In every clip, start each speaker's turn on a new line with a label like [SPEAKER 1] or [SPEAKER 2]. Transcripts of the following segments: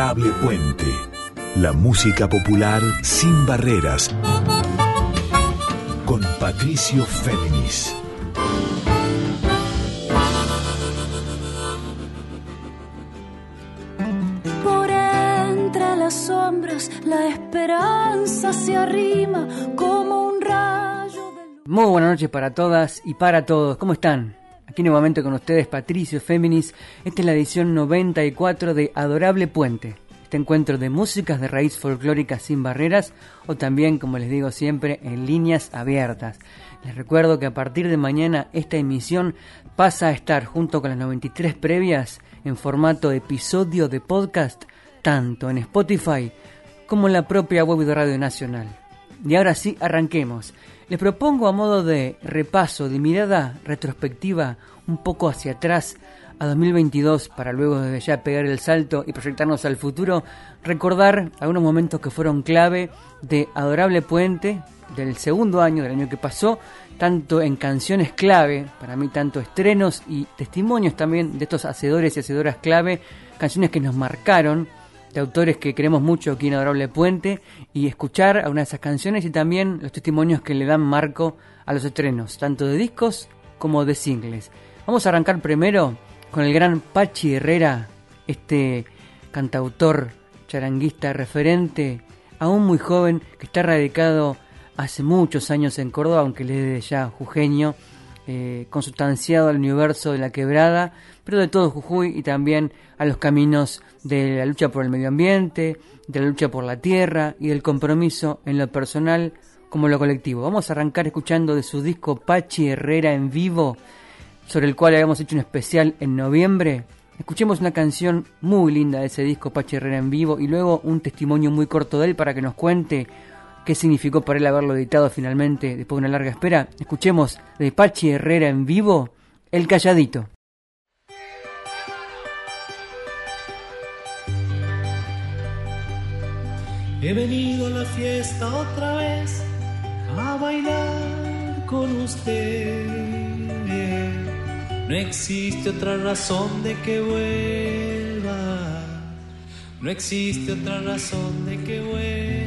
[SPEAKER 1] Puente. La música popular sin barreras. Con Patricio Féminis.
[SPEAKER 2] Por entre las sombras la esperanza se arrima como un rayo de
[SPEAKER 3] Muy buenas noches para todas y para todos. ¿Cómo están? Aquí nuevamente con ustedes Patricio Féminis. Esta es la edición 94 de Adorable Puente. Este encuentro de músicas de raíz folclórica sin barreras o también, como les digo siempre, en líneas abiertas. Les recuerdo que a partir de mañana esta emisión pasa a estar junto con las 93 previas en formato episodio de podcast, tanto en Spotify como en la propia web de Radio Nacional. Y ahora sí, arranquemos. Les propongo a modo de repaso, de mirada retrospectiva un poco hacia atrás a 2022 para luego desde ya pegar el salto y proyectarnos al futuro, recordar algunos momentos que fueron clave de Adorable Puente del segundo año, del año que pasó, tanto en canciones clave, para mí tanto estrenos y testimonios también de estos hacedores y hacedoras clave, canciones que nos marcaron, de autores que queremos mucho aquí en Adorable Puente y escuchar algunas de esas canciones y también los testimonios que le dan marco a los estrenos, tanto de discos como de singles. Vamos a arrancar primero con el gran Pachi Herrera, este cantautor charanguista referente, aún muy joven, que está radicado hace muchos años en Córdoba, aunque le es ya jujeño, eh, consustanciado al universo de la quebrada, pero de todo Jujuy y también a los caminos de la lucha por el medio ambiente, de la lucha por la tierra y del compromiso en lo personal como lo colectivo. Vamos a arrancar escuchando de su disco Pachi Herrera en vivo, sobre el cual habíamos hecho un especial en noviembre. Escuchemos una canción muy linda de ese disco Pachi Herrera en vivo y luego un testimonio muy corto de él para que nos cuente qué significó para él haberlo editado finalmente después de una larga espera. Escuchemos de Pachi Herrera en vivo, El Calladito.
[SPEAKER 4] He venido a la fiesta otra vez a bailar con usted. No existe otra razón de que vuelva. No existe otra razón de que vuelva.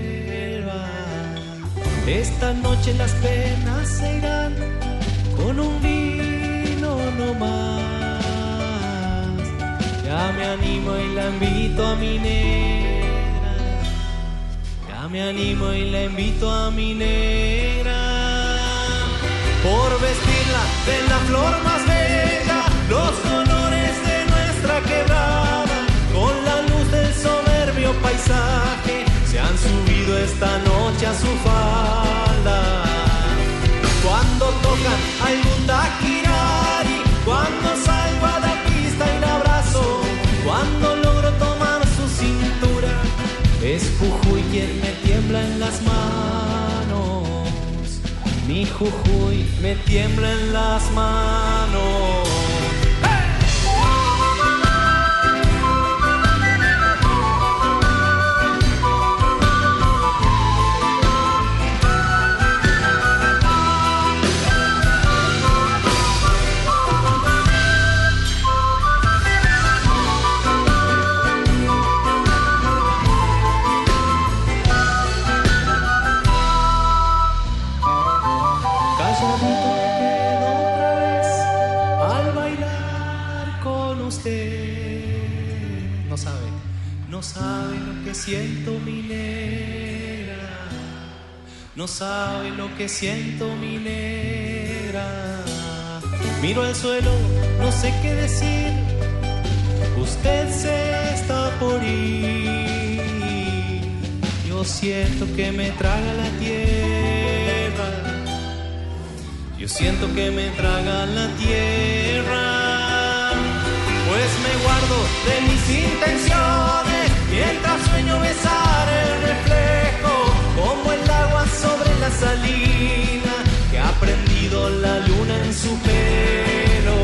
[SPEAKER 4] Esta noche las penas se irán con un vino no más. Ya me animo y la invito a mi negra. Ya me animo y la invito a mi negra. Por vestirla de la flor más bella, los colores de nuestra quebrada, paisaje, se han subido esta noche a su falda. Cuando tocan algún taquirari, cuando salgo a la pista y la abrazo, cuando logro tomar su cintura, es Jujuy quien me tiembla en las manos. Mi Jujuy me tiembla en las manos. Que siento mi negra. Miro al suelo, no sé qué decir. Usted se está por ir. Yo siento que me traga la tierra. Yo siento que me traga la tierra, pues me guardo de mis intenciones mientras sueño besar el reflejo salina que ha prendido la luna en su pelo.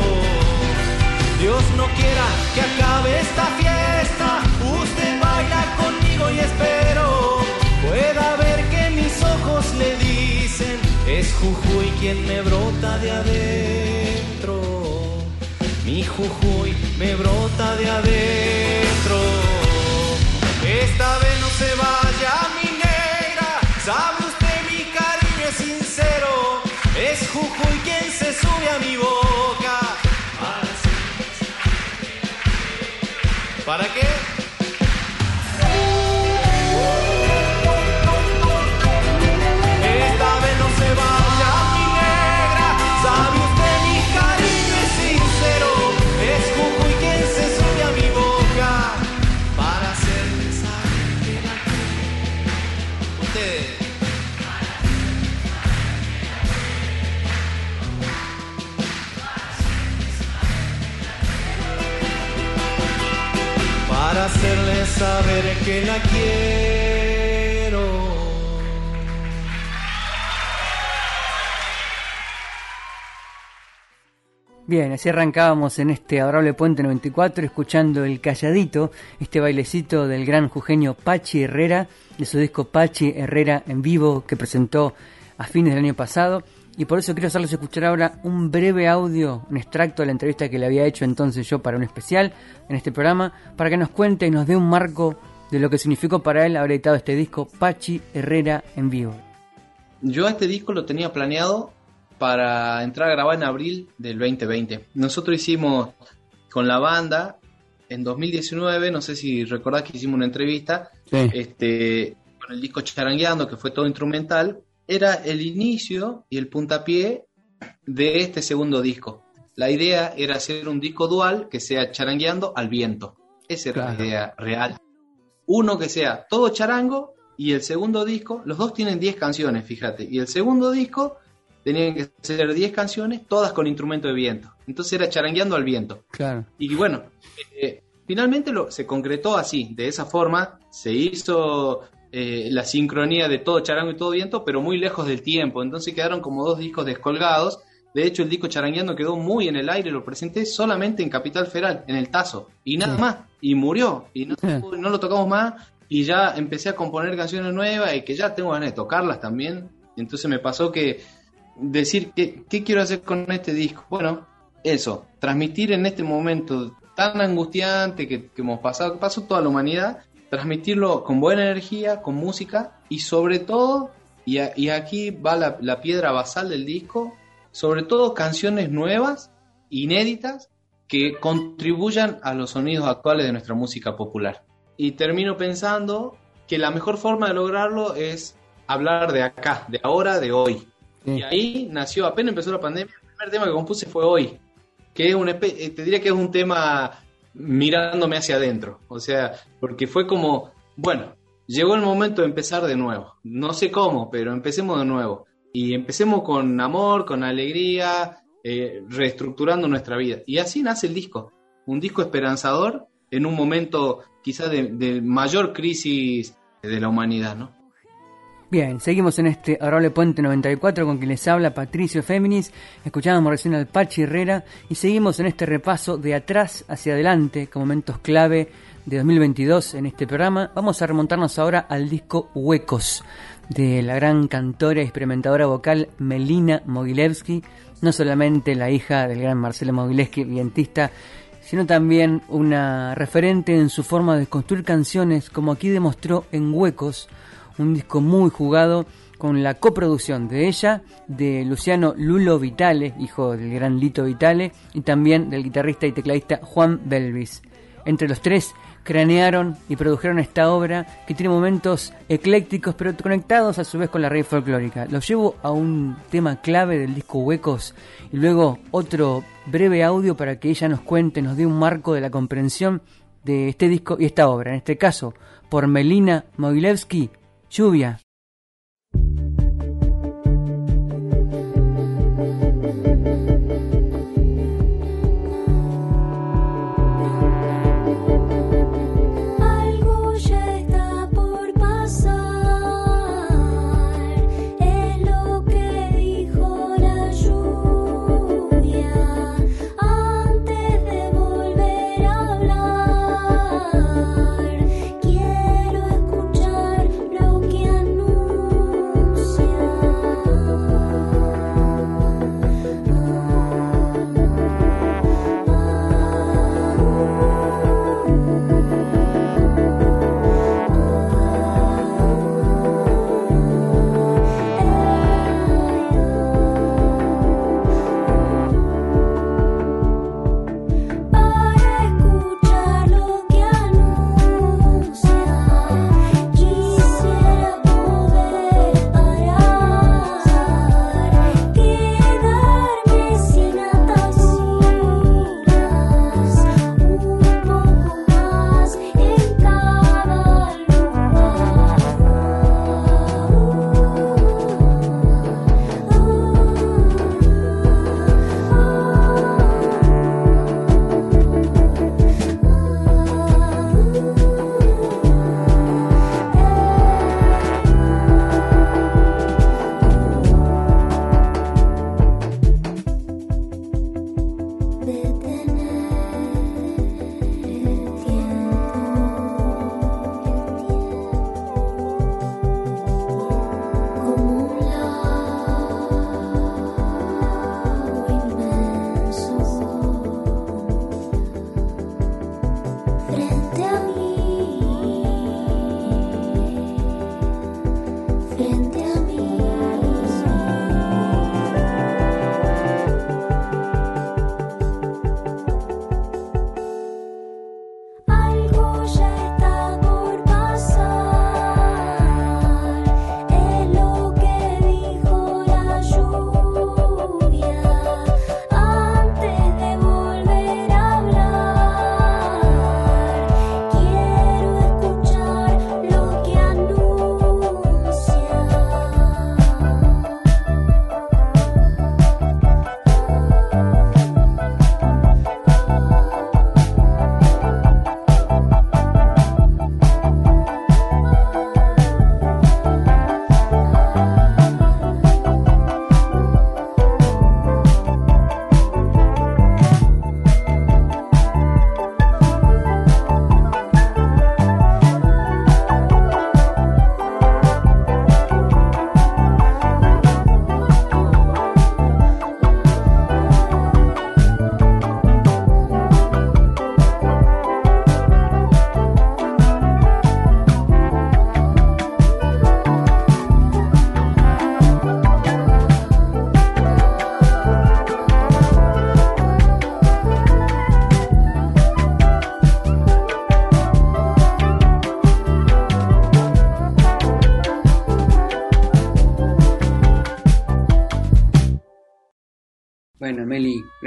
[SPEAKER 4] Dios no quiera que acabe esta fiesta, usted baila conmigo y espero pueda ver que mis ojos le dicen, es Jujuy quien me brota de adentro, mi Jujuy me brota de adentro. Esta vez no se vaya minera. ¿sabe? Es Jujuy quien se sube a mi boca.
[SPEAKER 5] ¿Para qué? Saber que la quiero.
[SPEAKER 3] Bien, así arrancábamos en este adorable Puente 94 escuchando El Calladito, este bailecito del gran jujeño Pachi Herrera, de su disco Pachi Herrera en vivo que presentó a fines del año pasado y por eso quiero hacerles escuchar ahora un breve audio, un extracto de la entrevista que le había hecho entonces yo para un especial en este programa, para que nos cuente y nos dé un marco de lo que significó para él haber editado este disco Pachi Herrera en vivo.
[SPEAKER 4] Yo este disco lo tenía planeado para entrar a grabar en abril del 2020. Nosotros hicimos con la banda en 2019, no sé si recordás que hicimos una entrevista, este, con el disco Charangueando, que fue todo instrumental, era el inicio y el puntapié de este segundo disco. La idea era hacer un disco dual que sea charangueando al viento. Esa era la idea real. Uno que sea todo charango y el segundo disco, los dos tienen 10 canciones, fíjate, y el segundo disco tenían que ser 10 canciones, todas con instrumento de viento. Entonces era charangueando al viento.
[SPEAKER 3] Claro.
[SPEAKER 4] Y bueno, eh, finalmente lo, se concretó así, de esa forma, se hizo eh, la sincronía de todo charango y todo viento, pero muy lejos del tiempo. Entonces quedaron como dos discos descolgados. De hecho, el disco charangueando quedó muy en el aire, lo presenté solamente en Capital Federal, en el Tazo, y nada más, y murió, y no, no, lo tocamos más, y ya empecé a componer canciones nuevas y que ya tengo ganas de tocarlas también. Entonces me pasó que decir, ¿qué, qué quiero hacer con este disco? Bueno, eso, transmitir en este momento tan angustiante que, que hemos pasado, que pasó toda la humanidad, transmitirlo con buena energía, con música y sobre todo, y, aquí va la, piedra basal del disco, sobre todo canciones nuevas, inéditas, que contribuyan a los sonidos actuales de nuestra música popular. Y termino pensando que la mejor forma de lograrlo es hablar de acá, de ahora, de hoy. Y ahí nació, apenas empezó la pandemia, el primer tema que compuse fue hoy, que es un, eh, te diría que es un tema mirándome hacia adentro. O sea, porque fue como, bueno, llegó el momento de empezar de nuevo. No sé cómo, pero empecemos de nuevo. Y empecemos con amor, con alegría, eh, reestructurando nuestra vida. Y así nace el disco. Un disco esperanzador en un momento quizás de, de mayor crisis de la humanidad, ¿no?
[SPEAKER 3] Bien, seguimos en este Arole Puente 94 con quien les habla Patricio Féminis. Escuchábamos recién al Pachi Herrera y seguimos en este repaso de atrás hacia adelante con momentos clave de 2022 en este programa. Vamos a remontarnos ahora al disco Huecos de la gran cantora y experimentadora vocal Melina Mogilevsky, no solamente la hija del gran Marcelo Mogilevsky, vientista, sino también una referente en su forma de construir canciones, como aquí demostró en Huecos, un disco muy jugado con la coproducción de ella, de Luciano Lulo Vitale, hijo del gran Lito Vitale, y también del guitarrista y tecladista Juan Belvis. Entre los tres cranearon y produjeron esta obra que tiene momentos eclécticos pero conectados a su vez con la raíz folclórica. Los llevo a un tema clave del disco Huecos y luego otro breve audio para que ella nos cuente, nos dé un marco de la comprensión de este disco y esta obra. En este caso, por Melina Mogilevsky, Lluvia.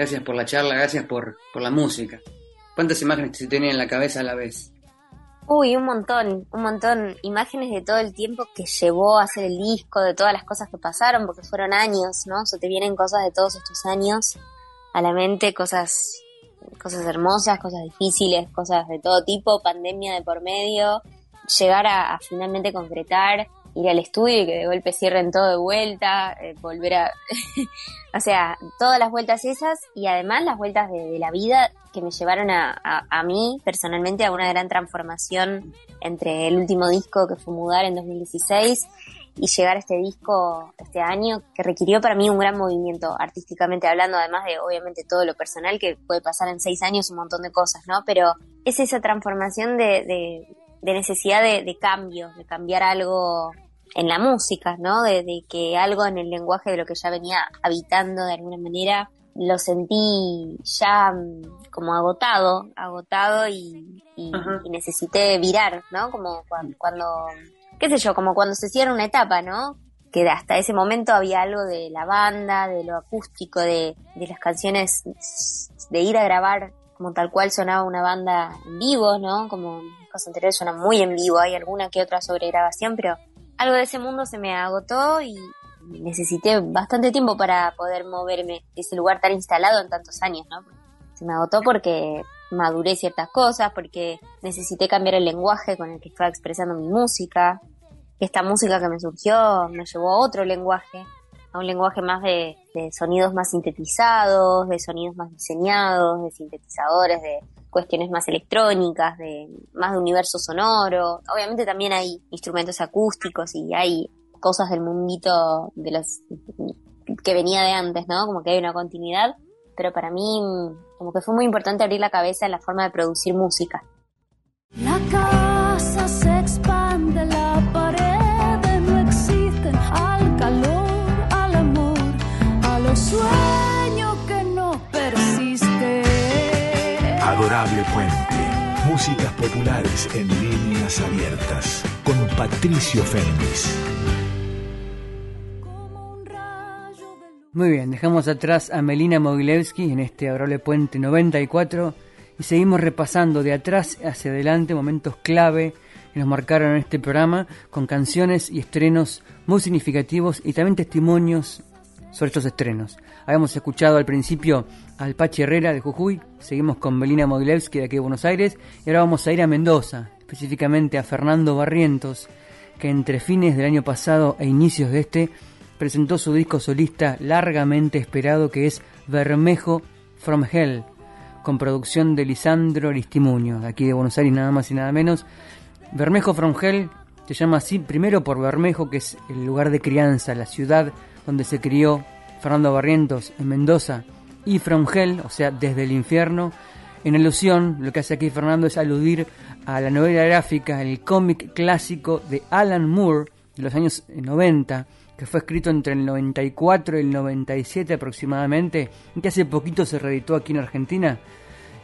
[SPEAKER 3] Gracias por la charla, gracias por, por la música. ¿Cuántas imágenes se tienen en la cabeza a la vez?
[SPEAKER 6] Uy, un montón, un montón. Imágenes de todo el tiempo que llevó a hacer el disco, de todas las cosas que pasaron, porque fueron años, ¿no? O sea, te vienen cosas de todos estos años a la mente, cosas, cosas hermosas, cosas difíciles, cosas de todo tipo, pandemia de por medio, llegar a, finalmente concretar, ir al estudio y que de golpe cierren todo de vuelta, eh, volver a... o sea, todas las vueltas esas y además las vueltas de la vida que me llevaron a, a, mí personalmente a una gran transformación entre el último disco que fue Mudar en 2016 y llegar a este disco este año que requirió para mí un gran movimiento artísticamente hablando, además de obviamente todo lo personal que puede pasar en seis años, un montón de cosas, ¿no? Pero es esa transformación de, de, de necesidad de, de cambio, de cambiar algo en la música, ¿no? De, de, que algo en el lenguaje de lo que ya venía habitando de alguna manera lo sentí ya mm, como agotado, agotado y, necesité virar, ¿no? Como cuando, qué sé yo, como cuando se cierra una etapa, ¿no? Que hasta ese momento había algo de la banda, de lo acústico, de, de las canciones, de ir a grabar como tal cual sonaba una banda en vivo, ¿no? Como los anteriores suena muy en vivo, hay alguna que otra sobregrabación, pero algo de ese mundo se me agotó y, necesité bastante tiempo para poder moverme de ese lugar tan instalado en tantos años, ¿no? Se me agotó porque maduré ciertas cosas, porque necesité cambiar el lenguaje con el que estaba expresando mi música. Esta música que me surgió me llevó a otro lenguaje, a un lenguaje más de, de sonidos más sintetizados, de sonidos más diseñados, de sintetizadores, de cuestiones más electrónicas, de más de universo sonoro. Obviamente también hay instrumentos acústicos y hay cosas del mundito de los que venía de antes, ¿no? Como que hay una continuidad, pero para mí como que fue muy importante abrir la cabeza en la forma de producir música.
[SPEAKER 2] La casa se expande, la
[SPEAKER 1] Músicas populares en líneas abiertas, con Patricio Fernández.
[SPEAKER 3] Muy bien, dejamos atrás a Melina Mogilevsky en este Adorable Puente 94 y seguimos repasando de atrás hacia adelante momentos clave que nos marcaron en este programa con canciones y estrenos muy significativos y también testimonios sobre estos estrenos. Habíamos escuchado al principio al Pachi Herrera de Jujuy, seguimos con Melina Mogilevsky de aquí de Buenos Aires. Y ahora vamos a ir a Mendoza, específicamente a Fernando Barrientos, que entre fines del año pasado e inicios de este presentó su disco solista largamente esperado que es Bermejo from Hell, con producción de Lisandro Aristimuño, de aquí de Buenos Aires nada más y nada menos. Bermejo from Hell se llama así primero por Bermejo, que es el lugar de crianza, la ciudad donde se crió Fernando Barrientos en Mendoza, y from Hell, o sea, desde el infierno. En alusión, lo que hace aquí Fernando es aludir a la novela gráfica, el cómic clásico de Alan Moore de los años 90, que fue escrito entre el 94 y el 97 aproximadamente, que hace poquito se reeditó aquí en Argentina.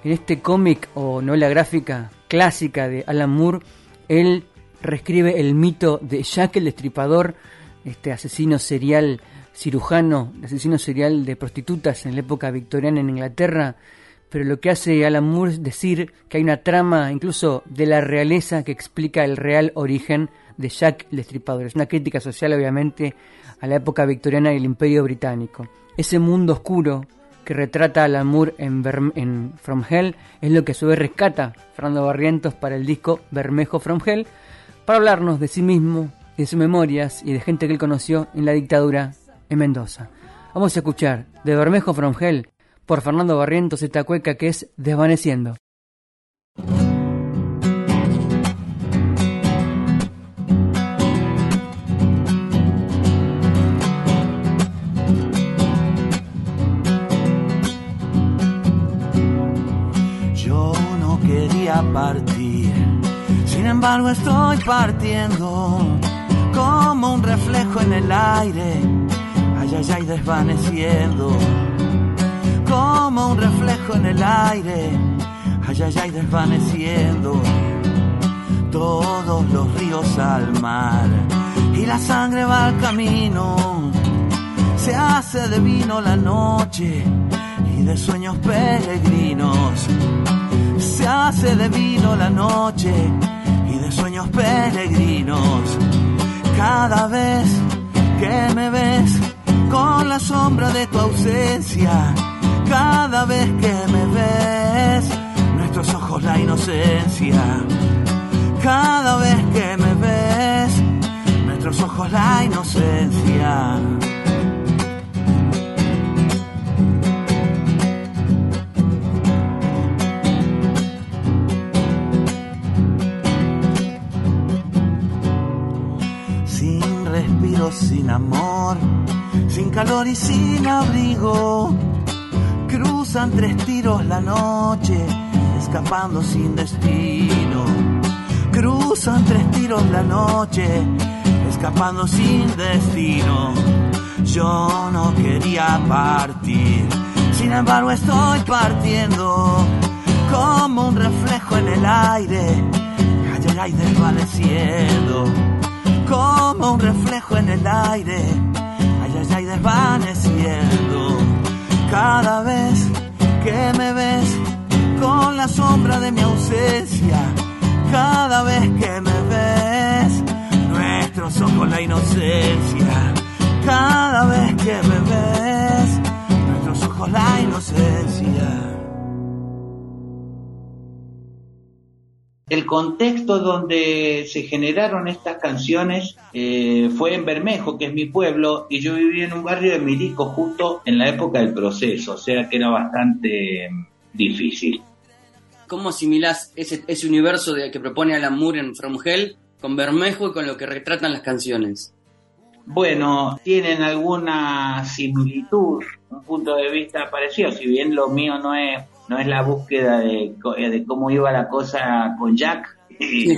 [SPEAKER 3] En este cómic o novela gráfica clásica de Alan Moore, él reescribe el mito de Jack el Destripador, este asesino serial cirujano, asesino serial de prostitutas en la época victoriana en Inglaterra, pero lo que hace Alan Moore es decir que hay una trama incluso de la realeza que explica el real origen de Jack el Destripador. Es una crítica social, obviamente, a la época victoriana y el Imperio Británico. Ese mundo oscuro que retrata Alan Moore en, en From Hell es lo que a su vez rescata Fernando Barrientos para el disco Bermejo From Hell, para hablarnos de sí mismo, de sus memorias y de gente que él conoció en la dictadura en Mendoza. Vamos a escuchar de Bermejo From Hell por Fernando Barrientos esta cueca que es Desvaneciendo.
[SPEAKER 7] partir. Sin embargo estoy partiendo como un reflejo en el aire, ay, ay, ay, desvaneciendo. Como un reflejo en el aire, ay, ay, ay, desvaneciendo. Todos los ríos al mar y la sangre va al camino. Se hace de vino la noche y de sueños peregrinos. Se hace de vino la noche y de sueños peregrinos. Cada vez que me ves con la sombra de tu ausencia, cada vez que me ves, nuestros ojos la inocencia. Cada vez que me ves, nuestros ojos la inocencia. Sin respiro, sin amor, sin calor y sin abrigo. Cruzan tres tiros la noche, escapando sin destino. Cruzan tres tiros la noche, escapando sin destino. Yo no quería partir, sin embargo estoy partiendo como un reflejo en el aire. Ay, desvaneciendo como un reflejo en el aire. Desvaneciendo cada vez que me ves con la sombra de mi ausencia, cada vez que me ves, nuestros ojos la inocencia, cada vez que me ves, nuestros ojos la inocencia.
[SPEAKER 8] El contexto donde se generaron estas canciones eh, fue en Bermejo, que es mi pueblo, y yo vivía en un barrio de Milico justo en la época del proceso, o sea que era bastante mm, difícil.
[SPEAKER 3] ¿Cómo asimilás ese, ese universo de, que propone Alan Moore en From Hell con Bermejo y con lo que retratan las canciones?
[SPEAKER 8] Bueno, tienen alguna similitud, un punto de vista parecido, si bien lo mío no es, no es la búsqueda de, eh, de cómo iba la cosa con Jack y,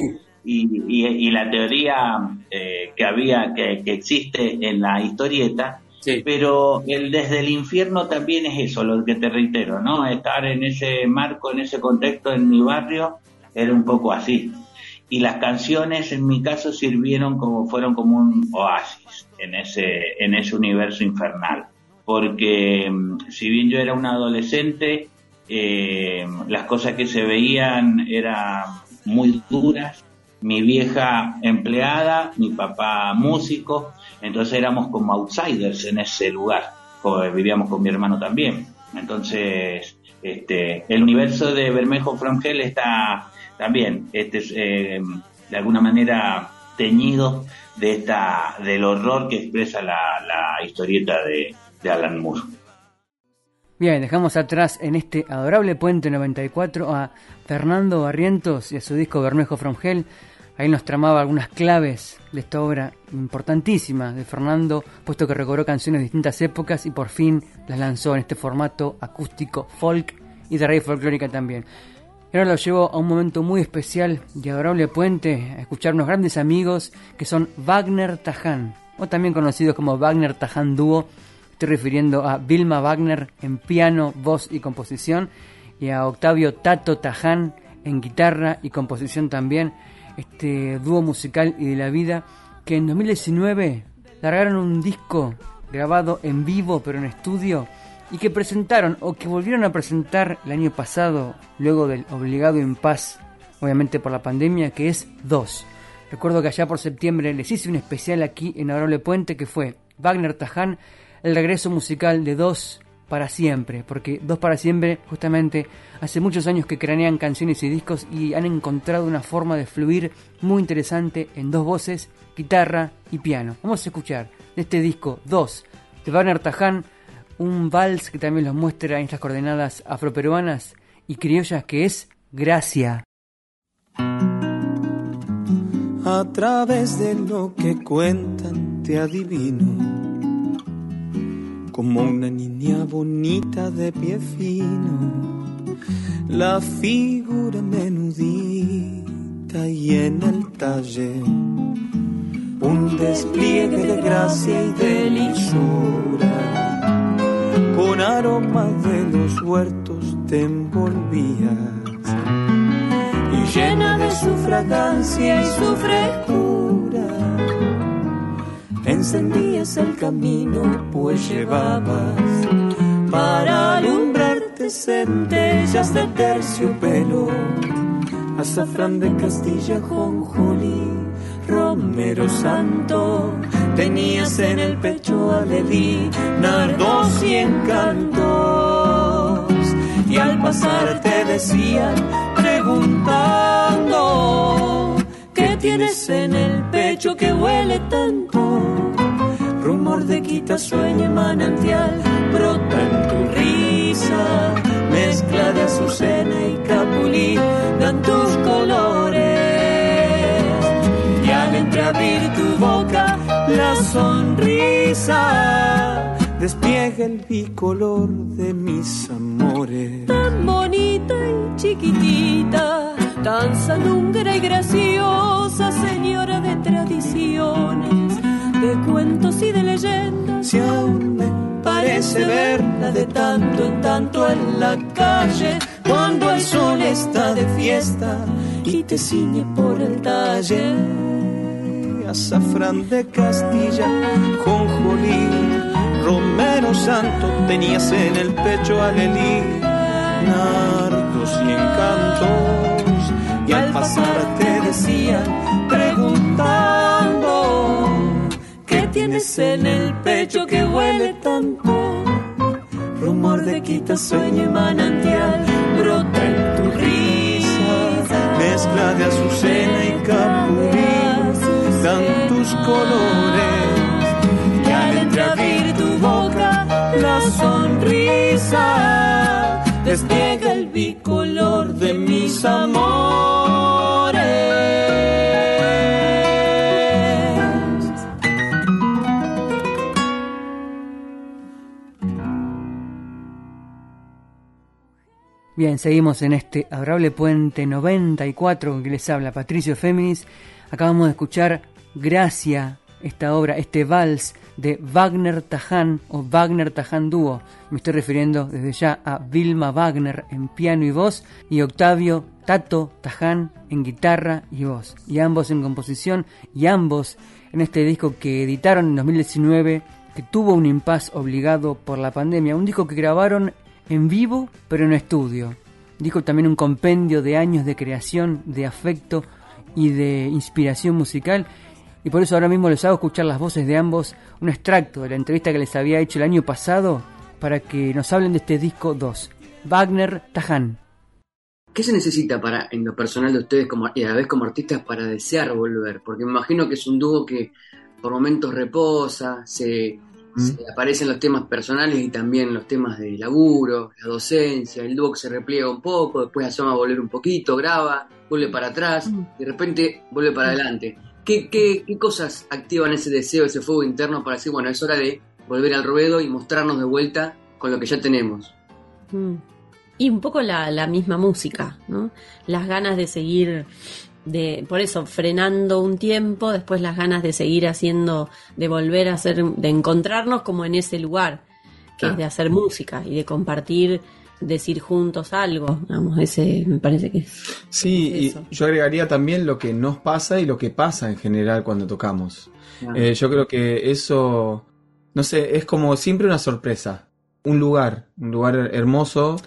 [SPEAKER 8] y- y- y la teoría eh, que había, que, que existe en la historieta,
[SPEAKER 3] Sí.
[SPEAKER 8] pero el desde el infierno también es eso, lo que te reitero, ¿no? Estar en ese marco, en ese contexto en mi barrio, era un poco así. Y las canciones, en mi caso, sirvieron como, fueron como un oasis en ese, en ese universo infernal. Porque mm, si bien yo era un adolescente, eh, las cosas que se veían eran muy duras. Mi vieja empleada, mi papá músico, entonces éramos como outsiders en ese lugar. Como vivíamos con mi hermano también. Entonces, este, el universo de Bermejo From Hell está también, este, es, eh, de alguna manera teñido de esta, del horror que expresa la, historieta de Alan Moore.
[SPEAKER 3] Bien, dejamos atrás en este adorable puente 94 a Fernando Barrientos y a su disco Bermejo From Hell. Ahí nos tramaba algunas claves de esta obra importantísima de Fernando, puesto que recobró canciones de distintas épocas y por fin las lanzó en este formato acústico folk y de raíz folclórica también. Ahora lo llevo a un momento muy especial y adorable puente, a escuchar unos grandes amigos que son Wagner Taján, o también conocidos como Wagner Taján Dúo. Estoy refiriendo a Vilma Wagner en piano, voz y composición, y a Octavio Tato Taján en guitarra y composición también. Este dúo musical y de la vida que en 2019 largaron un disco grabado en vivo pero en estudio y que presentaron o que volvieron a presentar el año pasado luego del obligado impas obviamente por la pandemia que es Dos. Recuerdo que allá por septiembre les hice un especial aquí en Adorable Puente que fue Wagner Taján, el regreso musical de Dos para siempre, porque Dos para siempre justamente hace muchos años que cranean canciones y discos y han encontrado una forma de fluir muy interesante en dos voces, guitarra y piano. Vamos a escuchar de este disco Dos de Wagner Taján un vals que también los muestra en estas coordenadas afroperuanas y criollas que es Gracia.
[SPEAKER 9] A través de lo que cuentan te adivino como una niña bonita de pie fino, la figura menudita y en el taller un despliegue de gracia y de lisura, con aroma de los huertos te envolvías y llena de su fragancia y su frescura encendías el camino, pues llevabas para alumbrarte centellas de terciopelo, azafrán de Castilla, jonjolí, romero santo, tenías en el pecho alelí, nardos y encantos, y al pasar te decían preguntando, ¿qué tienes en el pecho que huele tanto? Rumor de quita, sueño y manantial brota en tu risa, mezcla de azucena y capulí dan tus colores. Y al entreabrir tu boca, la sonrisa despliega el bicolor de mis amores.
[SPEAKER 2] Tan bonita y chiquitita, tan sanungra y graciosa, señora de tradiciones, de cuentos y de leyendas.
[SPEAKER 9] Si aún me parece verla de tanto en tanto en la calle, cuando el sol está de fiesta y te ciñe por el talle. Azafrán de Castilla, jonjolí, romero santo, tenías en el pecho alelí, nardos y encantos, y al pasar te decían, preguntando, ¿qué tienes en el pecho que huele tanto? Rumor de quita, sueño y manantial, brota en tu risa, mezcla de azucena y capulí, dan tus colores, el bicolor de mis amores.
[SPEAKER 3] Bien, seguimos en este adorable puente 94 que les habla Patricio Féminis. Acabamos de escuchar Gracia, esta obra, este vals de Wagner Taján o Wagner Taján Dúo. Me estoy refiriendo desde ya a Vilma Wagner en piano y voz y Octavio Tato Taján en guitarra y voz. Y ambos en composición y ambos en este disco que editaron en 2019 que tuvo un impas obligado por la pandemia. Un disco que grabaron en vivo pero en estudio. Dijo también un compendio de años de creación, de afecto y de inspiración musical. Y por eso ahora mismo les hago escuchar las voces de ambos, un extracto de la entrevista que les había hecho el año pasado para que nos hablen de este disco 2. Wagner Taján.
[SPEAKER 10] ¿Qué se necesita para, en lo personal de ustedes como, y a la vez como artistas para desear volver? Porque me imagino que es un dúo que por momentos reposa, se, se aparecen los temas personales y también los temas de laburo, la docencia, el dúo que se repliega un poco, después asoma a volver un poquito, graba, vuelve para atrás, y de repente vuelve para adelante. ¿Qué, qué, qué cosas activan ese deseo, ese fuego interno para decir, bueno, es hora de volver al ruedo y mostrarnos de vuelta con lo que ya tenemos?
[SPEAKER 11] Mm. Y un poco la, la misma música, ¿no? Las ganas de seguir, de, por eso, frenando un tiempo, después las ganas de seguir haciendo, de volver a hacer, de encontrarnos como en ese lugar, que es de hacer música y de compartir, decir juntos algo, vamos, ese me parece que es.
[SPEAKER 12] Sí,
[SPEAKER 11] es
[SPEAKER 12] y yo agregaría también lo que nos pasa y lo que pasa en general cuando tocamos. Eh, yo creo que eso, no sé, es como siempre una sorpresa. Un lugar, un lugar hermoso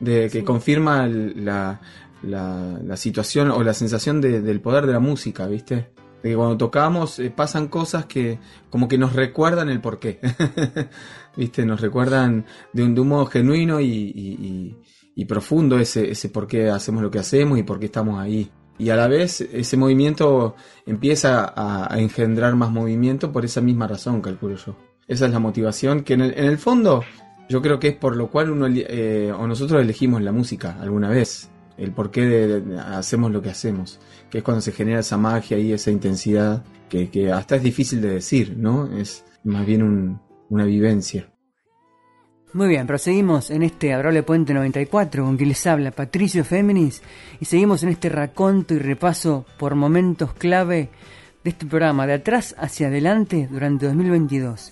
[SPEAKER 12] de que confirma la, la, la situación o la sensación de- del poder de la música, ¿viste? Que cuando tocamos eh, pasan cosas que como que nos recuerdan el porqué. ¿Viste? Nos recuerdan de un, de un modo genuino y, y- y- y profundo ese, ese por qué hacemos lo que hacemos y por qué estamos ahí. Y a la vez ese movimiento empieza a, a engendrar más movimiento por esa misma razón, calculo yo. Esa es la motivación que en el, en el fondo yo creo que es por lo cual uno eh, o nosotros elegimos la música alguna vez. El por qué de- hacemos lo que hacemos. Que es cuando se genera esa magia y esa intensidad que, que hasta es difícil de decir, ¿no? Es más bien un- una vivencia.
[SPEAKER 3] Muy bien, proseguimos en este adorable puente 94 con quien les habla Patricio Féminis y seguimos en este raconto y repaso por momentos clave de este programa de atrás hacia adelante durante 2022.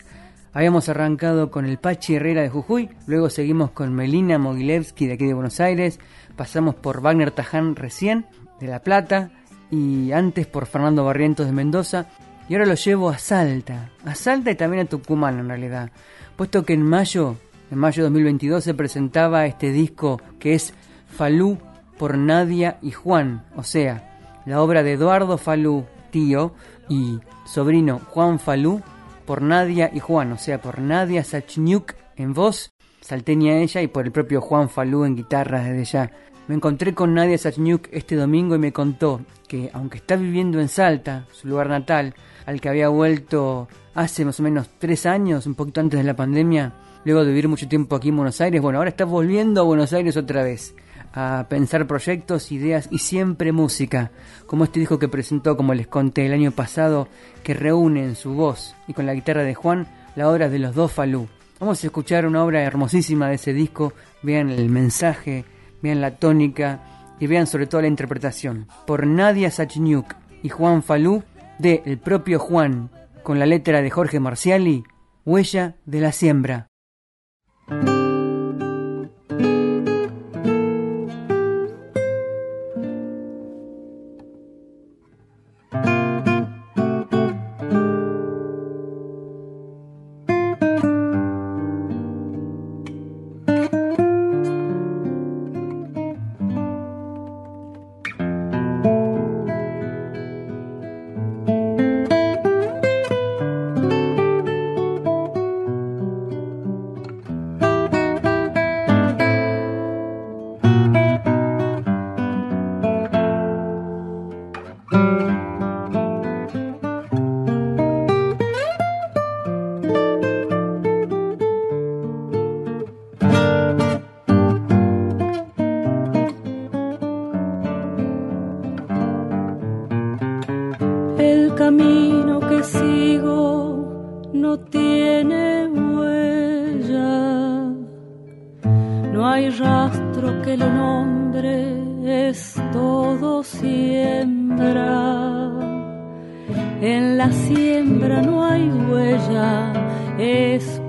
[SPEAKER 3] Habíamos arrancado con el Pachi Herrera de Jujuy, luego seguimos con Melina Mogilevsky de aquí de Buenos Aires, pasamos por Wagner Taján recién de La Plata y antes por Fernando Barrientos de Mendoza Y ahora lo llevo a Salta, a Salta y también a Tucumán en realidad, puesto que en mayo, en mayo de 2022 se presentaba este disco que es Falú por Nadia y Juan, o sea, la obra de Eduardo Falú, tío, y sobrino Juan Falú, por Nadia y Juan, o sea, por Nadia Sachniuk en voz, salteña ella, y por el propio Juan Falú en guitarra desde ya. Me encontré con Nadia Sachniuk este domingo y me contó que, aunque está viviendo en Salta, su lugar natal, al que había vuelto hace más o menos tres años, un poquito antes de la pandemia, luego de vivir mucho tiempo aquí en Buenos Aires, bueno, ahora está volviendo a Buenos Aires otra vez a pensar proyectos, ideas y siempre música, como este disco que presentó, como les conté el año pasado, que reúne en su voz y con la guitarra de Juan la obra de los dos Falú. Vamos a escuchar una obra hermosísima de ese disco, vean el mensaje, vean la tónica y vean sobre todo la interpretación, por Nadia Sachniuk y Juan Falú, de el propio Juan, con la letra de Jorge Marciali, Huella de la Siembra.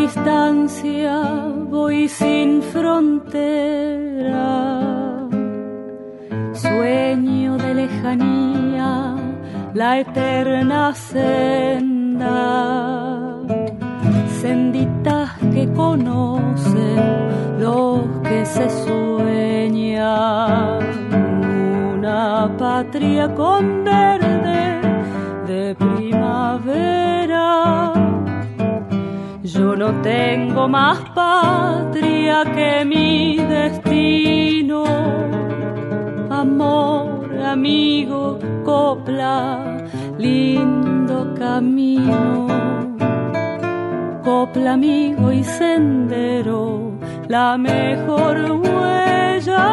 [SPEAKER 2] distancia voy sin frontera. Sueño de lejanía, la eterna senda. Senditas que conocen los que se sueñan. Una patria con verde de primavera. Yo no tengo más patria que mi destino. Amor, amigo, copla, lindo camino. Copla, amigo y sendero, la mejor huella.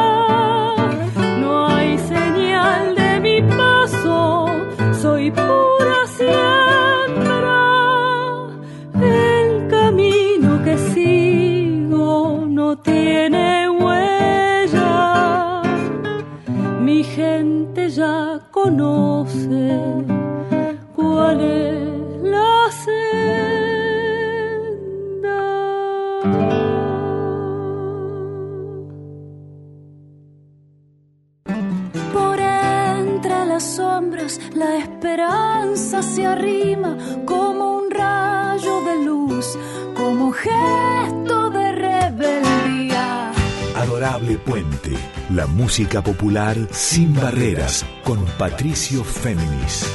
[SPEAKER 2] No hay señal de mi paso, soy pura siempre. Camino que sigo no tiene huella. Mi gente ya conoce cuál es la senda. Por entre las sombras la esperanza se arrima como un rayo de luz, como gesto de rebeldía.
[SPEAKER 1] Adorable Puente, la música popular sin barreras, con Patricio Féminis.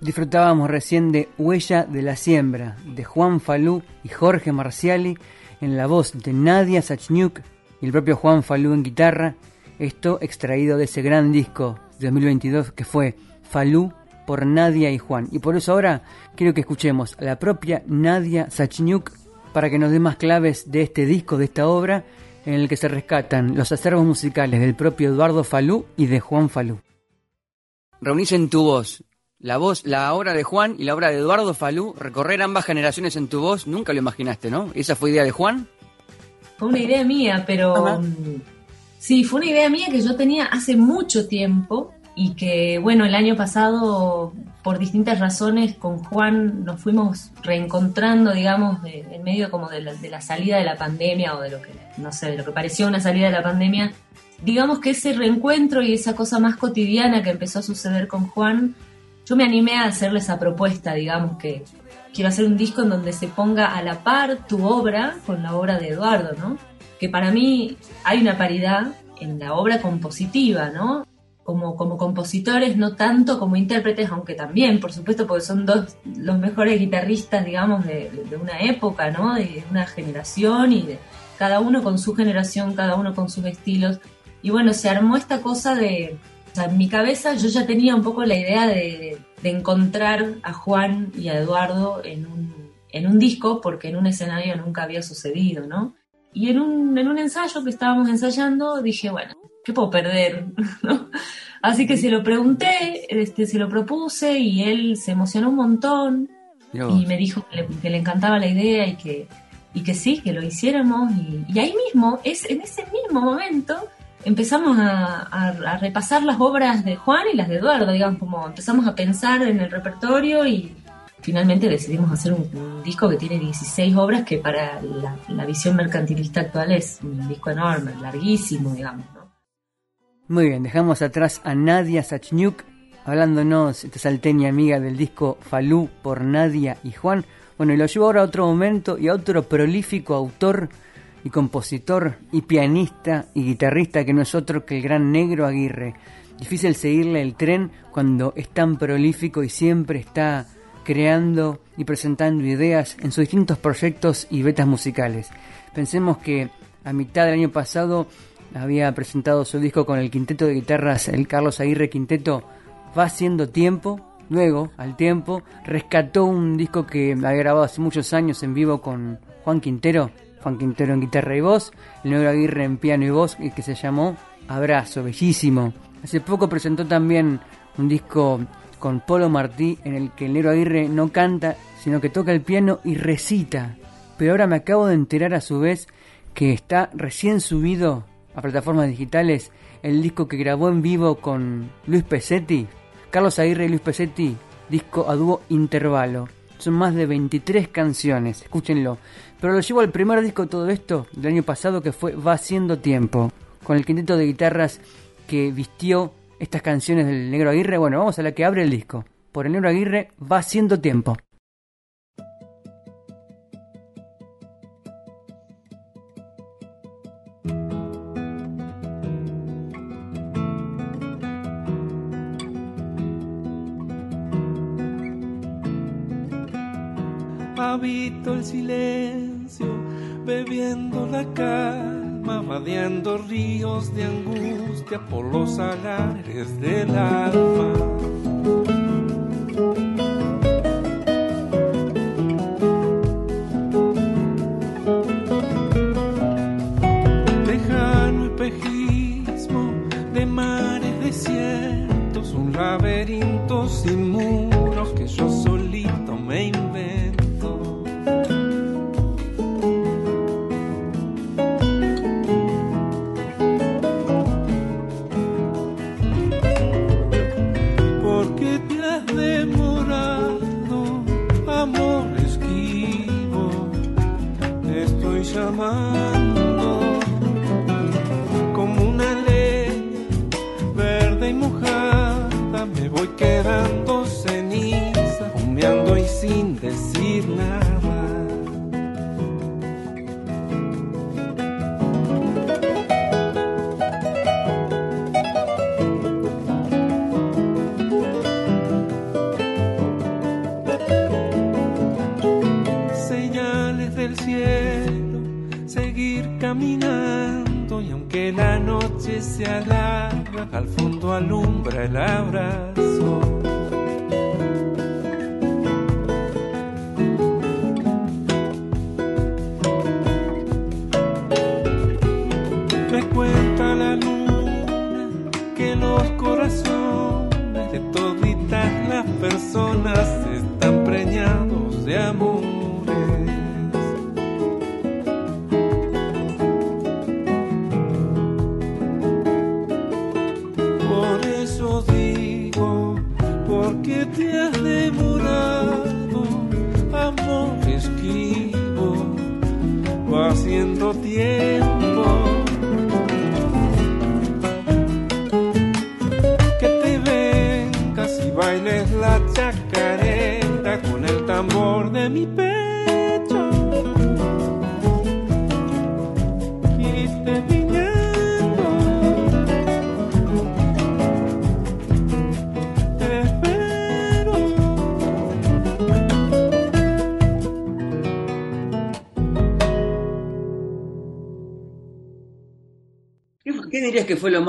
[SPEAKER 3] Disfrutábamos recién de Huella de la Siembra, de Juan Falú y Jorge Marciali, en la voz de Nadia Sachniuk y el propio Juan Falú en guitarra, esto extraído de ese gran disco de 2022 que fue Falú por Nadia y Juan. Y por eso ahora quiero que escuchemos a la propia Nadia Sachniuk para que nos dé más claves de este disco, de esta obra, en el que se rescatan los acervos musicales del propio Eduardo Falú y de Juan Falú. Reunís en tu voz la voz, la obra de Juan y la obra de Eduardo Falú, recorrer ambas generaciones en tu voz, nunca lo imaginaste, ¿no? ¿Esa fue idea de Juan?
[SPEAKER 13] Fue una idea mía, pero mm, sí, fue una idea mía que yo tenía hace mucho tiempo y que, bueno, el año pasado, por distintas razones, con Juan nos fuimos reencontrando, digamos, de- en medio como de la, de la salida de la pandemia o de lo que, no sé, de lo que pareció una salida de la pandemia. Digamos que ese reencuentro y esa cosa más cotidiana que empezó a suceder con Juan, yo me animé a hacerle esa propuesta, digamos que quiero hacer un disco en donde se ponga a la par tu obra con la obra de Eduardo, ¿no? Que para mí hay una paridad en la obra compositiva, ¿no? Como, como compositores, no tanto como intérpretes, aunque también, por supuesto, porque son dos los mejores guitarristas, digamos, de, de una época, ¿no? De una generación y de cada uno con su generación, cada uno con sus estilos. Y bueno, se armó esta cosa de, o sea, en mi cabeza yo ya tenía un poco la idea de, de encontrar a Juan y a Eduardo en un, en un disco, porque en un escenario nunca había sucedido, ¿no? Y en un, en un ensayo que estábamos ensayando dije, bueno, ¿qué puedo perder? ¿No? Así que se lo pregunté, este, se lo propuse y él se emocionó un montón y me dijo que le, que le encantaba la idea y que, y que sí, que lo hiciéramos. Y, y ahí mismo, es, en ese mismo momento, empezamos a, a- a repasar las obras de Juan y las de Eduardo, digamos, como empezamos a pensar en el repertorio y finalmente decidimos hacer un, un disco que tiene 16 obras que para la, la visión mercantilista actual es un disco enorme, larguísimo, digamos. ¿no?
[SPEAKER 3] Muy bien, dejamos atrás a Nadia Sachniuk, hablándonos, esta salteña amiga del disco Falú por Nadia y Juan. Bueno, y lo llevo ahora a otro momento y a otro prolífico autor y compositor y pianista y guitarrista que no es otro que el gran Negro Aguirre. Difícil seguirle el tren cuando es tan prolífico y siempre está creando y presentando ideas en sus distintos proyectos y betas musicales. Pensemos que a mitad del año pasado había presentado su disco con el quinteto de guitarras, el Carlos Aguirre Quinteto, va haciendo tiempo. Luego, al tiempo, rescató un disco que había grabado hace muchos años en vivo con Juan Quintero, Juan Quintero en guitarra y voz, el negro Aguirre en piano y voz, y que se llamó Abrazo, bellísimo. Hace poco presentó también un disco con Polo Martí en el que el negro Aguirre no canta, sino que toca el piano y recita. Pero ahora me acabo de enterar a su vez que está recién subido a plataformas digitales el disco que grabó en vivo con Luis Pesetti, Carlos Aguirre y Luis Pesetti, disco a dúo Intervalo. Son más de 23 canciones, escúchenlo. Pero lo llevo al primer disco de todo esto del año pasado que fue Va Haciendo Tiempo, con el quinteto de guitarras que vistió estas canciones del Negro Aguirre. Bueno, vamos a la que abre el disco. Por el Negro Aguirre Va Haciendo Tiempo.
[SPEAKER 14] Habito el silencio, bebiendo la calma, vadeando ríos de angustia por los salares del alma.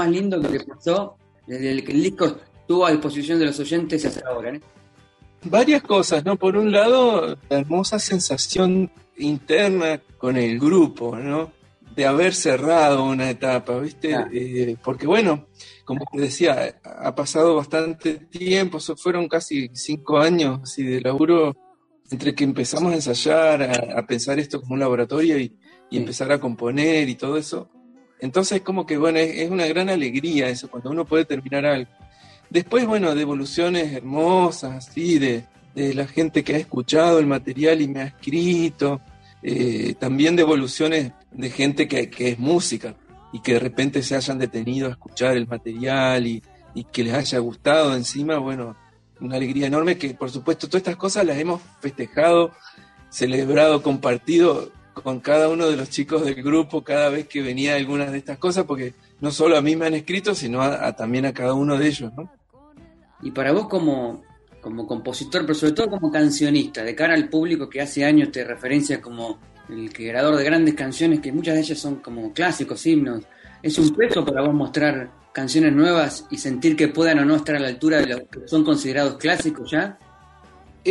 [SPEAKER 10] Fue lo lindo que pasó desde el que el disco estuvo a disposición de los oyentes hasta ahora? ¿eh?
[SPEAKER 14] Varias cosas, ¿no? Por un lado, la hermosa sensación interna con el grupo, ¿no? De haber cerrado una etapa, ¿viste? Eh, porque bueno, como te decía, ha pasado bastante tiempo, eso fueron casi cinco años así de laburo entre que empezamos a ensayar, a, a pensar esto como un laboratorio y, y empezar a componer y todo eso. Entonces, como que, bueno, es, una gran alegría eso, cuando uno puede terminar algo. Después, bueno, devoluciones hermosas, así, de, de la gente que ha escuchado el material y me ha escrito. Eh, también devoluciones de gente que, que es música y que de repente se hayan detenido a escuchar el material y, y que les haya gustado encima, bueno, una alegría enorme que por supuesto todas estas cosas las hemos festejado, celebrado, compartido con cada uno de los chicos del grupo cada vez que venía algunas de estas cosas, porque no solo a mí me han escrito, sino a, también a cada uno de ellos, ¿no?
[SPEAKER 10] Y para vos como, como compositor, pero sobre todo como cancionista, de cara al público que hace años te referencia como el creador de grandes canciones, que muchas de ellas son como clásicos, himnos, ¿es un peso para vos mostrar canciones nuevas y sentir que puedan o no estar a la altura de lo que son considerados clásicos ya?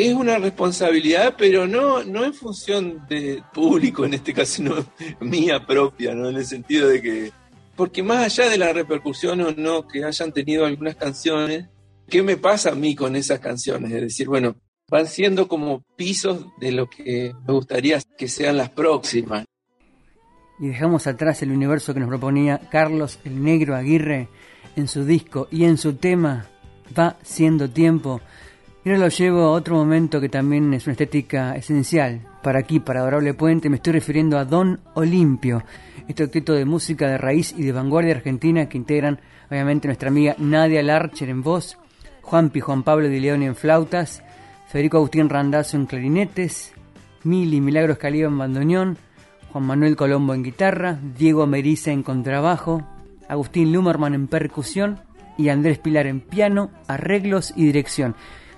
[SPEAKER 14] Es una responsabilidad, pero no, no en función de público, en este caso no mía propia, ¿no? En el sentido de que, porque más allá de la repercusión o no que hayan tenido algunas canciones, ¿qué me pasa a mí con esas canciones? Es decir, bueno, van siendo como pisos de lo que me gustaría que sean las próximas.
[SPEAKER 3] Y dejamos atrás el universo que nos proponía Carlos el Negro Aguirre en su disco y en su tema Va siendo tiempo. Y ahora lo llevo a otro momento que también es una estética esencial para aquí, para Adorable Puente. Me estoy refiriendo a Don Olimpio, este octeto de música de raíz y de vanguardia argentina que integran obviamente nuestra amiga Nadia Larcher en voz, Juanpi Juan Pablo de León en flautas, Federico Agustín Randazzo en clarinetes, Mili Milagros Calío en bandoneón, Juan Manuel Colombo en guitarra, Diego Meriza en contrabajo, Agustín Lumerman en percusión y Andrés Pilar en piano, arreglos y dirección.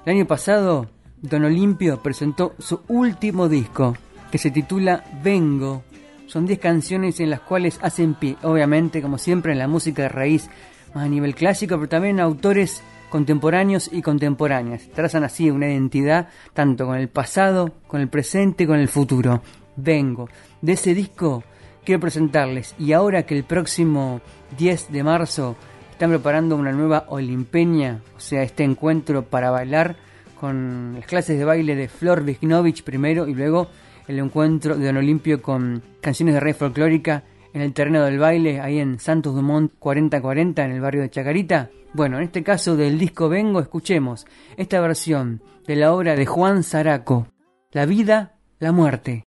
[SPEAKER 3] El año pasado, Don Olimpio presentó su último disco, que se titula Vengo. Son 10 canciones en las cuales hacen pie, obviamente, como siempre, en la música de raíz, más a nivel clásico, pero también autores contemporáneos y contemporáneas. Trazan así una identidad tanto con el pasado, con el presente con el futuro. Vengo. De ese disco quiero presentarles, y ahora que el próximo 10 de marzo están preparando una nueva Olimpeña, o sea, este encuentro para bailar con las clases de baile de Flor Vignovich primero y luego el encuentro de Don Olimpio con canciones de red folclórica en el terreno del baile, ahí en Santos Dumont 4040, en el barrio de Chacarita. Bueno, en este caso del disco Vengo, escuchemos esta versión de la obra de Juan Zaraco, La vida, la muerte.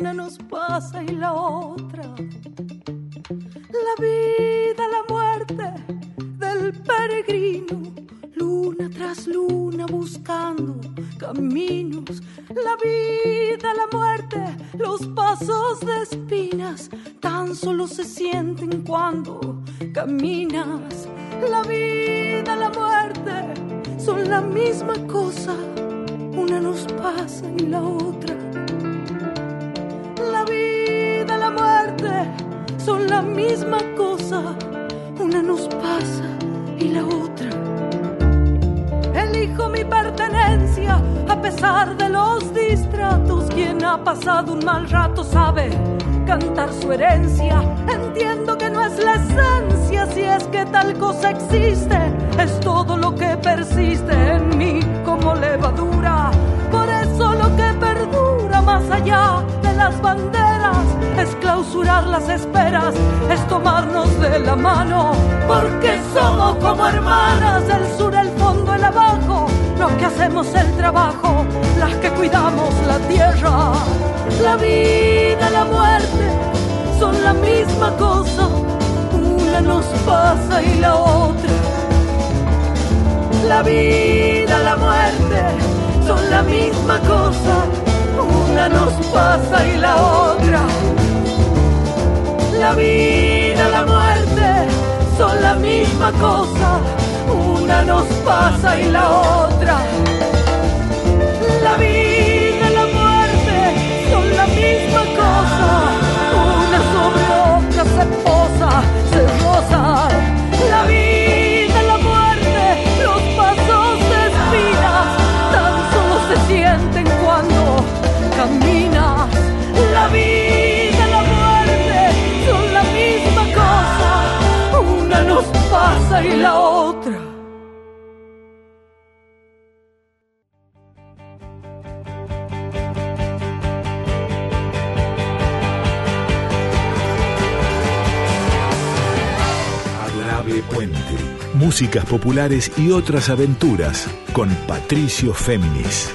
[SPEAKER 2] Una nos pasa y la otra. La vida, la muerte del peregrino, luna tras luna buscando caminos. La vida, la muerte, los pasos de espinas, tan solo se sienten cuando caminas. La vida, la muerte son la misma cosa, una nos pasa y la otra. Pasado un mal rato sabe cantar su herencia. Entiendo que no es la esencia si es que tal cosa existe. Es todo lo que persiste en mí como levadura. Por eso lo que perdura más allá de las banderas es clausurar las esperas, es tomarnos de la mano. Porque somos como hermanas, el sur, el fondo, el abajo. Los que hacemos el trabajo, las que cuidamos la tierra. La vida, la muerte son la misma cosa, una nos pasa y la otra. La vida, la muerte son la misma cosa, una nos pasa y la otra. La vida, la muerte son la misma cosa, una nos pasa y la otra. La vida,
[SPEAKER 1] Músicas populares y otras aventuras con Patricio Féminis.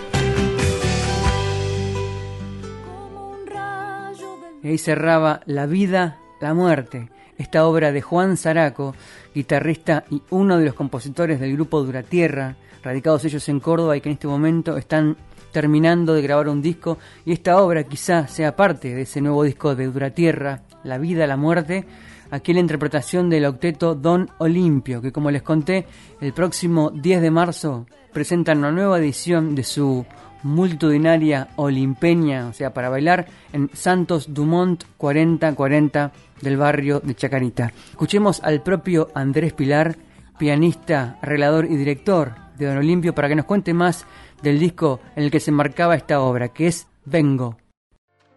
[SPEAKER 3] Y ahí cerraba La vida, la muerte, esta obra de Juan Zaraco, guitarrista y uno de los compositores del grupo Duratierra, radicados ellos en Córdoba y que en este momento están terminando de grabar un disco y esta obra quizá sea parte de ese nuevo disco de Duratierra, La vida, la muerte, aquí la interpretación del octeto Don Olimpio, que como les conté, el próximo 10 de marzo presentan una nueva edición de su multitudinaria olimpeña, o sea, para bailar en Santos Dumont 4040 del barrio de Chacarita. Escuchemos al propio Andrés Pilar, pianista, arreglador y director de Don Olimpio, para que nos cuente más del disco en el que se marcaba esta obra, que es Vengo.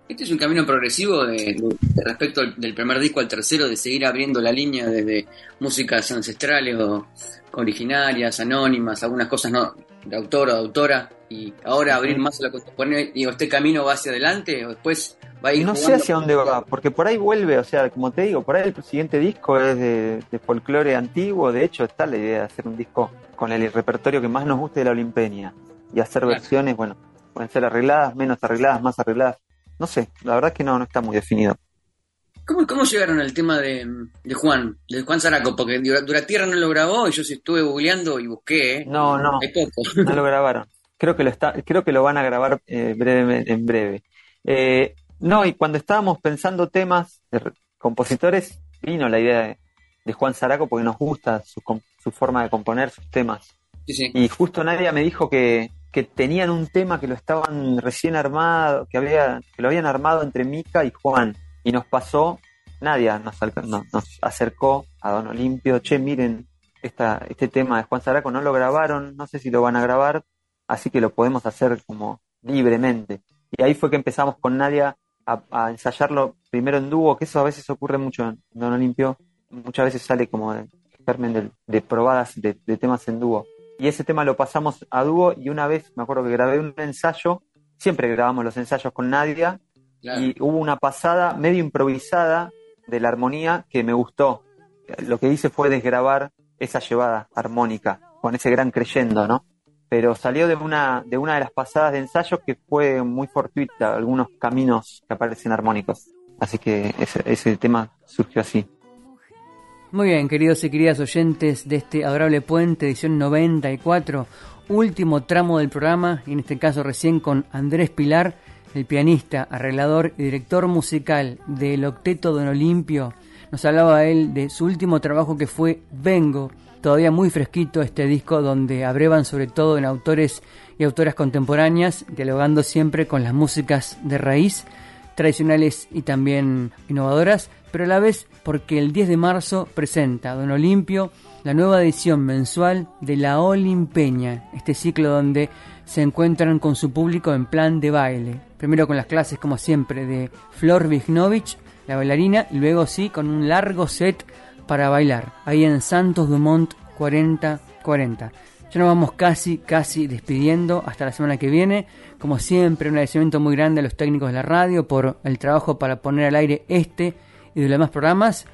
[SPEAKER 10] Este es un camino progresivo de, respecto al- del primer disco al tercero, de seguir abriendo la línea desde músicas ancestrales o originarias, anónimas, algunas cosas no de autor o de autora, y ahora abrir más a la contemporánea. Digo, ¿este camino va hacia adelante o después va a ir
[SPEAKER 15] No sé hacia dónde va, porque por ahí vuelve, o sea, como te digo, por ahí el siguiente disco es de, de folclore antiguo, de hecho está la idea de hacer un disco con el repertorio que más nos guste de la Olimpeña y hacer versiones, bueno, pueden ser arregladas, menos arregladas, más arregladas, no sé, la verdad que no, no está muy definido.
[SPEAKER 10] ¿Cómo, ¿Cómo llegaron al tema de, de Juan, de Juan Zaraco? Porque Dura- Duratierra no lo grabó y yo sí estuve googleando y busqué, ¿eh?
[SPEAKER 15] No, no, no lo grabaron. Creo que lo está, creo que lo van a grabar eh, breve, en breve. Eh, no, y cuando estábamos pensando temas de re- compositores, vino la idea de, de Juan Zaraco porque nos gusta su, forma de componer sus temas.
[SPEAKER 10] Sí, sí.
[SPEAKER 15] Y justo Nadia me dijo que, que tenían un tema que lo estaban recién armado, que había, que lo habían armado entre Mica y Juan. Y nos pasó, Nadia nos, acercó a Don Olimpio, che, miren, esta, este tema de Juan Zaraco no lo grabaron, no sé si lo van a grabar, así que lo podemos hacer como libremente. Y ahí fue que empezamos con Nadia a, ensayarlo primero en dúo, que eso a veces ocurre mucho en Don Olimpio, muchas veces sale como germen de, probadas de temas en dúo. Y ese tema lo pasamos a dúo y una vez me acuerdo que grabé un ensayo, siempre grabamos los ensayos con Nadia,
[SPEAKER 10] Claro.
[SPEAKER 15] y hubo una pasada medio improvisada de la armonía que me gustó. Lo que hice fue desgrabar esa llevada armónica, con ese gran creyendo, ¿no? Pero salió de una, de una de las pasadas de ensayos que fue muy fortuita, algunos caminos que aparecen armónicos. Así que ese, ese tema surgió así.
[SPEAKER 3] Muy bien, queridos y queridas oyentes de este adorable puente, edición 94, último tramo del programa, y en este caso recién con Andrés Pilar, el pianista, arreglador y director musical del Octeto Don Olimpio. Nos hablaba él de su último trabajo que fue Vengo, todavía muy fresquito este disco donde abrevan sobre todo en autores y autoras contemporáneas, dialogando siempre con las músicas de raíz, tradicionales y también innovadoras, pero a la vez porque el 10 de marzo presenta Don Olimpio la nueva edición mensual de La Olimpeña, este ciclo donde se encuentran con su público en plan de baile. Primero con las clases, como siempre, de Flor Vignovich, la bailarina, y luego sí con un largo set para bailar, ahí en Santos Dumont 4040. Ya nos vamos casi, casi despidiendo hasta la semana que viene. Como siempre, un agradecimiento muy grande a los técnicos de la radio por el trabajo para poner al aire este y de los demás programas.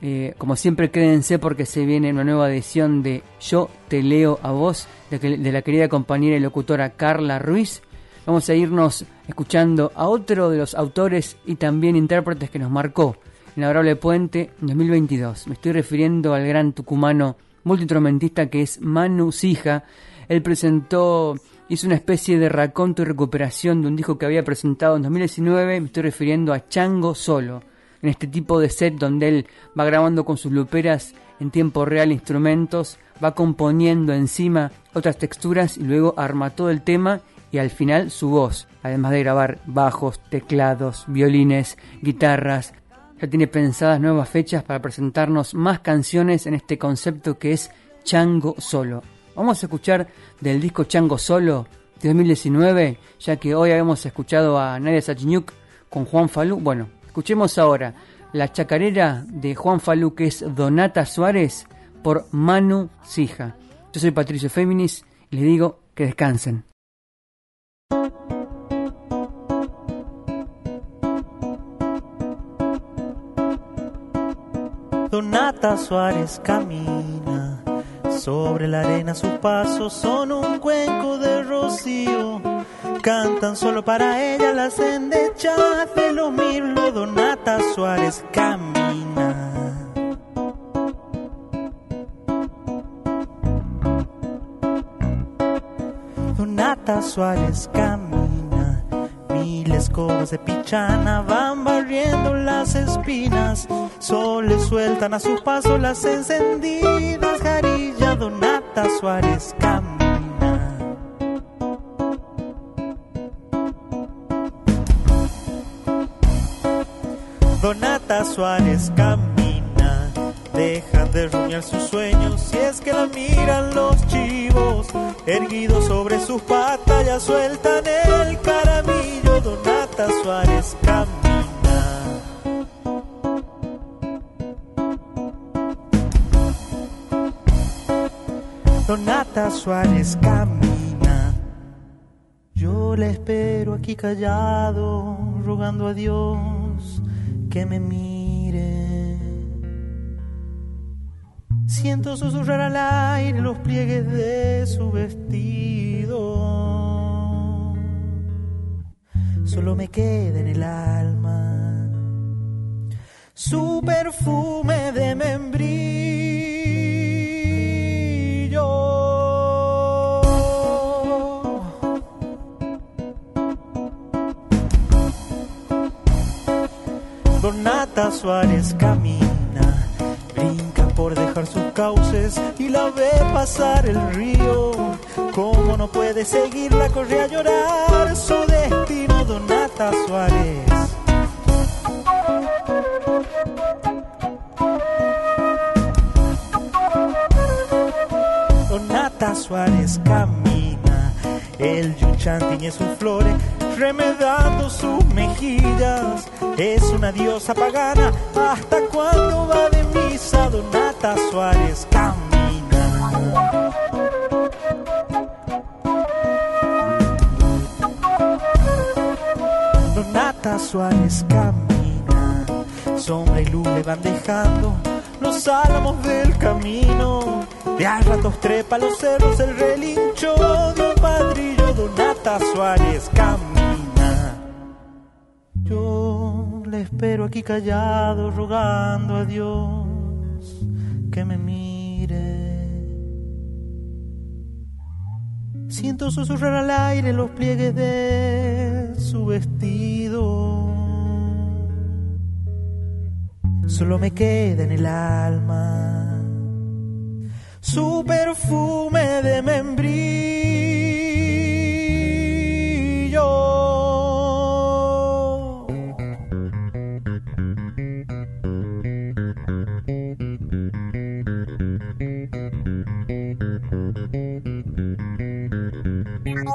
[SPEAKER 3] Eh, como siempre, quédense porque se viene una nueva edición de Yo te leo a vos, de, la querida compañera y locutora Carla Ruiz. Vamos a irnos escuchando a otro de los autores y también intérpretes que nos marcó en Puente 2022. Me estoy refiriendo al gran tucumano multiinstrumentista que es Manu Sija. Él presentó, hizo una especie de raconto y recuperación de un disco que había presentado en 2019. Me estoy refiriendo a Chango Solo en este tipo de set donde él va grabando con sus luperas en tiempo real instrumentos, va componiendo encima otras texturas y luego arma todo el tema y al final su voz, además de grabar bajos, teclados, violines, guitarras. Ya tiene pensadas nuevas fechas para presentarnos más canciones en este concepto que es Chango Solo. Vamos a escuchar del disco Chango Solo de 2019, ya que hoy habíamos escuchado a Nadia Sachiñuk con Juan Falú. Bueno, Escuchemos ahora la chacarera de Juan Falú, que es Donata Suárez, por Manu Sija. Yo soy Patricio Féminis y les digo que descansen.
[SPEAKER 16] Donata Suárez camina sobre la arena, sus pasos son un cuenco de rocío Cantan solo para ella las endechas de los mirlo. Donata Suárez camina. Donata Suárez camina. Mil escobas de pichana van barriendo las espinas. Sol sueltan a sus pasos las encendidas. Jarilla Donata Suárez camina. Donata Suárez camina, deja de rumiar sus sueños si es que la miran los chivos, erguidos sobre sus patas ya sueltan el caramillo. Donata Suárez camina. Donata Suárez camina. Yo la espero aquí callado, rogando a Dios que me mire. Siento susurrar al aire los pliegues de su vestido. Solo me queda en el alma su perfume de membrillo. Suárez camina, brinca por dejar sus cauces y la ve pasar el río. Como no puede seguirla, corre a llorar su destino, Donata Suárez. Donata Suárez camina, el yuchan tiene sus flores remedando sus mejillas. Es una diosa pagana, hasta cuando va de misa, Donata Suárez camina. Donata Suárez camina, sombra y luz le van dejando los álamos del camino. De a ratos trepa los cerros el relincho de un padrillo, Donata Suárez camina. Yo le espero aquí callado, rogando a Dios que me mire. Siento susurrar al aire los pliegues de su vestido. Solo me queda en el alma su perfume de membrillo.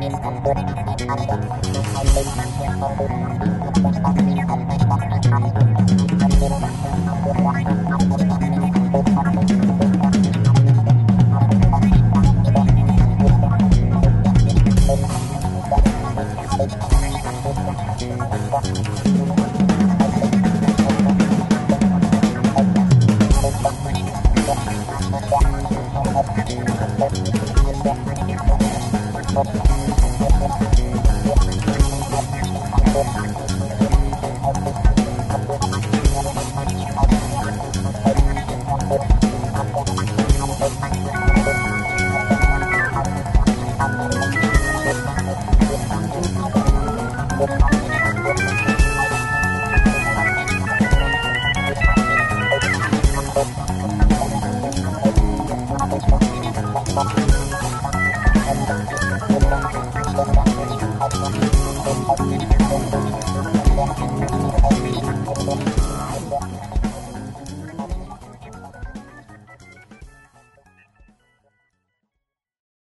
[SPEAKER 16] Thank you.